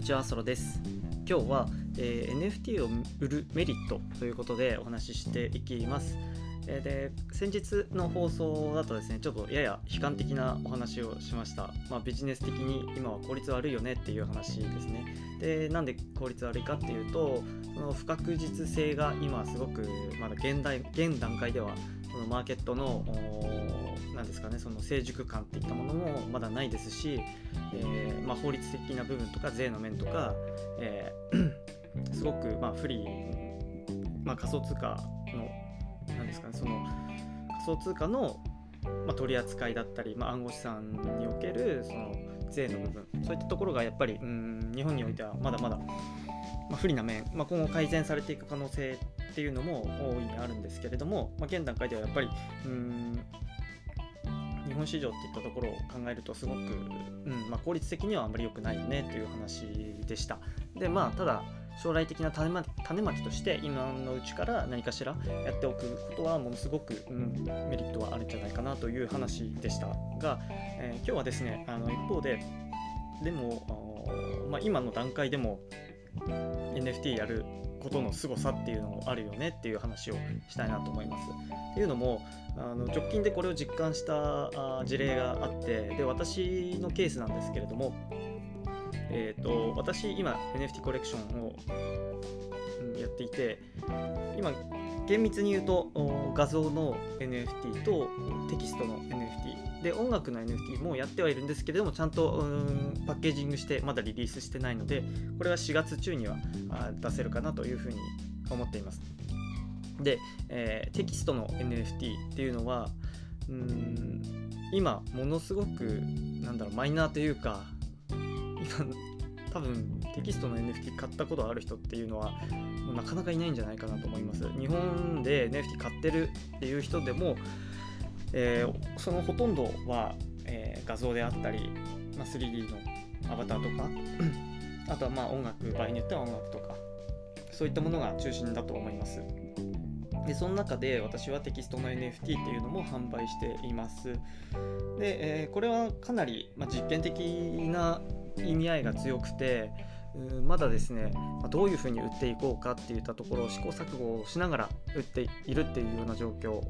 にちは、ソロです。今日は、えー NFT を売るメリットということでお話ししていきます。えーで先日の放送だとですね、ちょっとやや悲観的なお話をしました。まあ、ビジネス的に今は効率悪いよねっていう話ですね。で、なんで効率悪いかっていうと、その不確実性が今すごくまだ現代現段階ではそのマーケットのなんですかねその成熟感っていったものもまだないですし、えーまあ、法律的な部分とか税の面とか、えー すごくまあ不利、まあ、仮想通貨のなんですかねその仮想通貨の、ま、取り扱いだったり、まあ、暗号資産におけるその税の部分そういったところがやっぱりうん日本においてはまだまだ、ま、不利な面、まあ、今後改善されていく可能性っていうのも大いにあるんですけれども、まあ、現段階ではやっぱりうん日本市場っていったところを考えるとすごく、うんまあ、効率的にはあんまり良くないよねという話でした。でまあただ将来的な種ま種まきとして今のうちから何かしらやっておくことはものすごく、うん、メリットはあるんじゃないかなという話でしたが、えー今日はですねあの一方ででも、まあ、今の段階でも NFT やることの凄さっていうのもあるよねっていう話をしたいなと思います。っていうのもあの直近でこれを実感した事例があってで私のケースなんですけれども、えー、と私今 NFT コレクションをやっていて今厳密に言うと画像の NFT とテキストので音楽の NFT もやってはいるんですけれどもちゃんとんパッケージングしてまだリリースしてないのでこれは4月中には出せるかなというふうに思っています。で、えーテキストの NFT っていうのはうん今ものすごくなんだろうマイナーというか今多分テキストの NFT 買ったことある人っていうのはなかなかいないんじゃないかなと思います。日本で NFT 買ってるっていう人でも、えーそのほとんどは、えー画像であったり、まあ、3D のアバターとか あとはまあ音楽場合によっては音楽とかそういったものが中心だと思います。でその中で私はテキストの NFT っていうのも販売しています。で、えーこれはかなり、まあ、実験的な意味合いが強くてまだですね、どういうふうに売っていこうかっていったところを試行錯誤をしながら売っているっていうような状況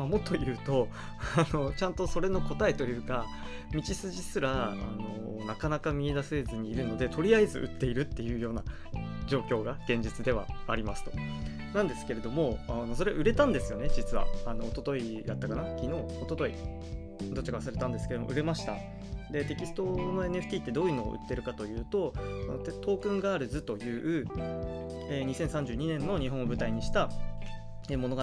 まあ、もっと言うとあのちゃんとそれの答えというか道筋すらあのなかなか見出せずにいるのでとりあえず売っているっていうような状況が現実ではありますと。なんですけれどもあのそれ売れたんですよね実は。あの一昨日だったかな？昨日一昨日どっちか忘れたんですけども売れました。でテキストの NFT ってどういうのを売ってるかというとトークンガールズという、えー2032年の日本を舞台にしたえー物語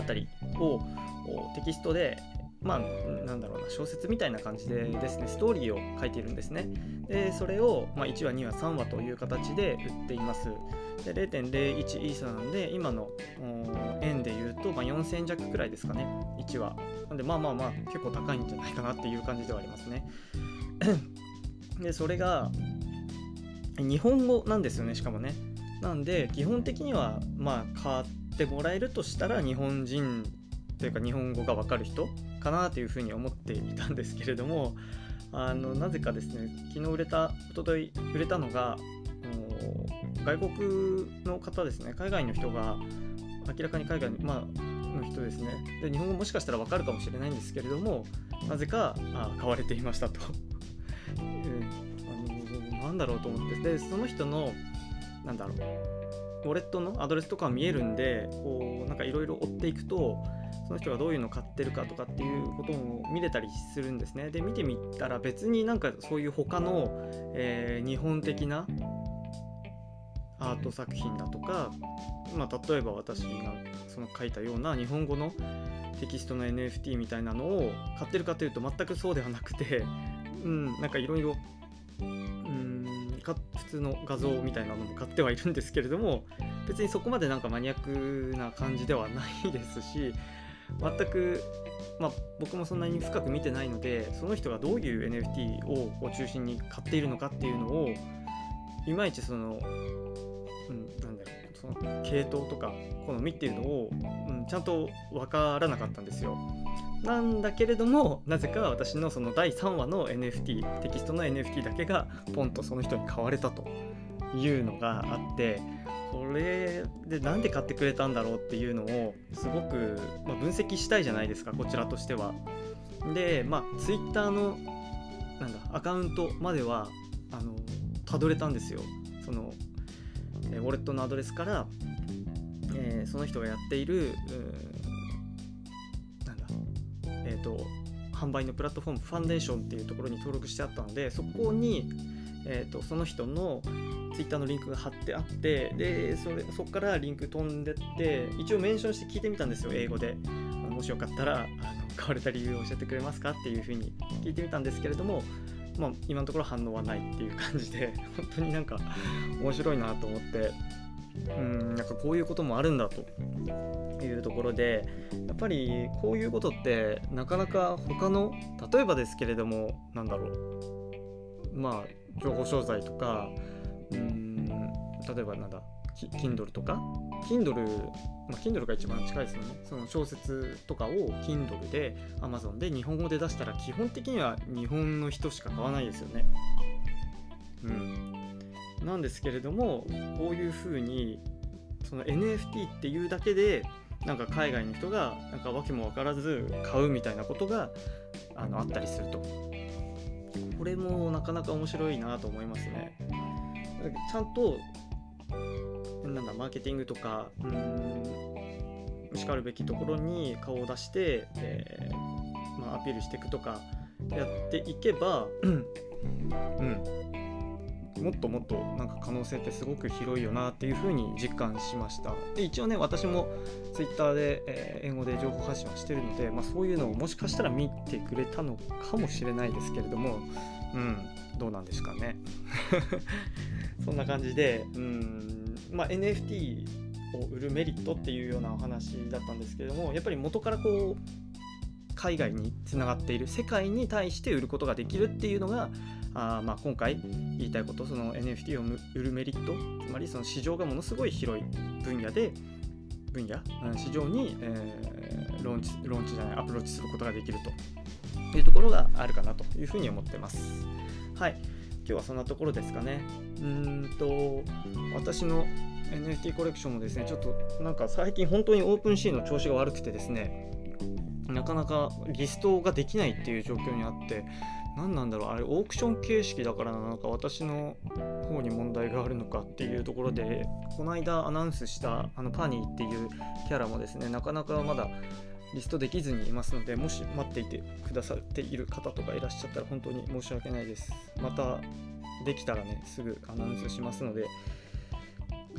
をおテキストでまあなんだろうな小説みたいな感じでですねストーリーを書いているんですね。でそれを、まあ、1話2話3話という形で売っています。で0.01イーサなんで今の円で言うと、まあ、4000弱くらいですかね1話なんでまあまあまあ結構高いんじゃないかなっていう感じではありますね。でそれが日本語なんですよねしかもね。なんで基本的にはまあ買ってもらえるとしたら日本人というか日本語が分かる人かなというふうに思っていたんですけれどもあのなぜかですね昨日売れた一昨日売れたのが外国の方ですね海外の人が明らかに海外の,、まあ、の人ですね。で日本語もしかしたら分かるかもしれないんですけれどもなぜかあ買われていましたと。え あのなんだろうと思って。でその人のなんだろうウォレットのアドレスとか見えるんでこうなんかいろいろ追っていくとその人がどういうの買ってるかとかっていうことも見れたりするんですね。で見てみたら別になんかそういう他の、えー日本的なアート作品だとか、まあ、例えば私がその書いたような日本語のテキストの NFT みたいなのを買ってるかというと全くそうではなくて、うん、なんかいろいろ普通の画像みたいなのも買ってはいるんですけれども別にそこまでなんかマニアックな感じではないですし全く、まあ、僕もそんなに深く見てないのでその人がどういう NFT を中心に買っているのかっていうのをいまいちその、うん、なんだろうその系統とか好みっていうのを、うん、ちゃんと分からなかったんですよ。なんだけれどもなぜか私のその第3話の NFT テキストの NFT だけがポンとその人に買われたというのがあってこれでなんで買ってくれたんだろうっていうのをすごく、ま、分析したいじゃないですかこちらとしては。でまあ Twitter のなんだアカウントまではあのたどれたんですよ。そのウォレットのアドレスから、えー、その人がやっているなんだえっ、ー、と販売のプラットフォームファンデーションっていうところに登録してあったのでそこに、えーと、その人のツイッターのリンクが貼ってあってでそれそこからリンク飛んでって一応メンションして聞いてみたんですよ英語で。もしよかったらあの買われた理由を教えてくれますかっていうふうに聞いてみたんですけれどもまあ、今のところ反応はないっていう感じで 本当になんか面白いなと思ってうんなんかこういうこともあるんだと。いうところでやっぱりこういうことってなかなか他の例えばですけれどもなんだろう。まあ情報商材とかうん例えばなんだ Kindle とか？Kindle、まあ、Kindle が一番近いですよね。その小説とかを Kindle で Amazon で日本語で出したら基本的には日本の人しか買わないですよね。うん。なんですけれどもこういうふうにその NFT っていうだけでなんか海外の人がなんか訳も分からず買うみたいなことがあのあったりすると。これもなかなか面白いなと思いますね。ちゃんとなんだマーケティングとかうんしかるべきところに顔を出して、えー、まあ、アピールしていくとかやっていけば、うん、もっともっとなんか可能性ってすごく広いよなっていうふうに実感しました。で一応ね私も Twitter で、えー、英語で情報発信はしてるので、まあ、そういうのをもしかしたら見てくれたのかもしれないですけれどもうんどうなんですかね。そんな感じでうんまあ NFT を売るメリットっていうようなお話だったんですけれどもやっぱり元からこう海外につながっている世界に対して売ることができるっていうのがあまあ今回言いたいことその NFT を売るメリットつまりその市場がものすごい広い分野で分野市場に、えー、ローンチローンチじゃないアプローチすることができるというところがあるかなというふうに思ってます。はい今日はそんなところですかね。うんと私の NFT コレクションもですねちょっとなんか最近本当にオープンシーンの調子が悪くてですねなかなかリストができないっていう状況にあって何なんだろうあれオークション形式だからなのか私の方に問題があるのかっていうところでこの間アナウンスしたあのパニーっていうキャラもですねなかなかまだリストできずにいますのでもし待っていてくださっている方とかいらっしゃったら本当に申し訳ないです。またできたらねすぐアナウンスしますので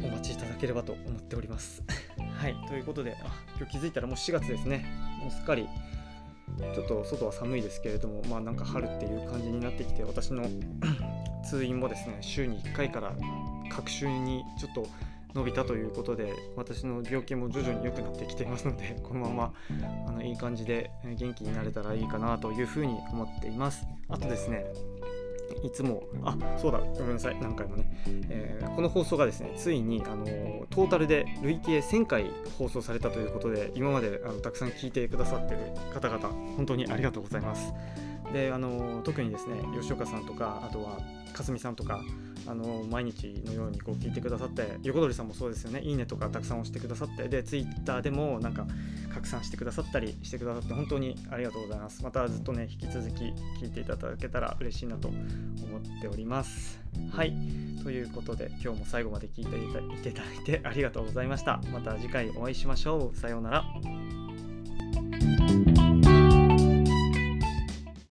お待ちいただければと思っております。はいということであ今日気づいたらもう4月ですね。もうすっかりちょっと外は寒いですけれどもまあなんか春っていう感じになってきて私の 通院もですね週に1回から隔週にちょっと伸びたということで私の病気も徐々に良くなってきていますので このままあのいい感じで元気になれたらいいかなというふうに思っています。あとですねいつも、あ、そうだ、ごめんなさい、何回もね。えー、この放送がですね、ついに、あのトータルで累計1000回放送されたということで、今まであのたくさん聞いてくださってる方々、本当にありがとうございます。で、あの特にですね、吉岡さんとか、あとは、かすみさんとか、あの毎日のようにこう聞いてくださって横取さんもそうですよね。いいねとかたくさん押してくださってでツイッターでもなんか拡散してくださったりしてくださって本当にありがとうございます。またずっとね引き続き聞いていただけたら嬉しいなと思っております。はい。ということで今日も最後まで聞いていただいてありがとうございました。また次回お会いしましょう。さようなら。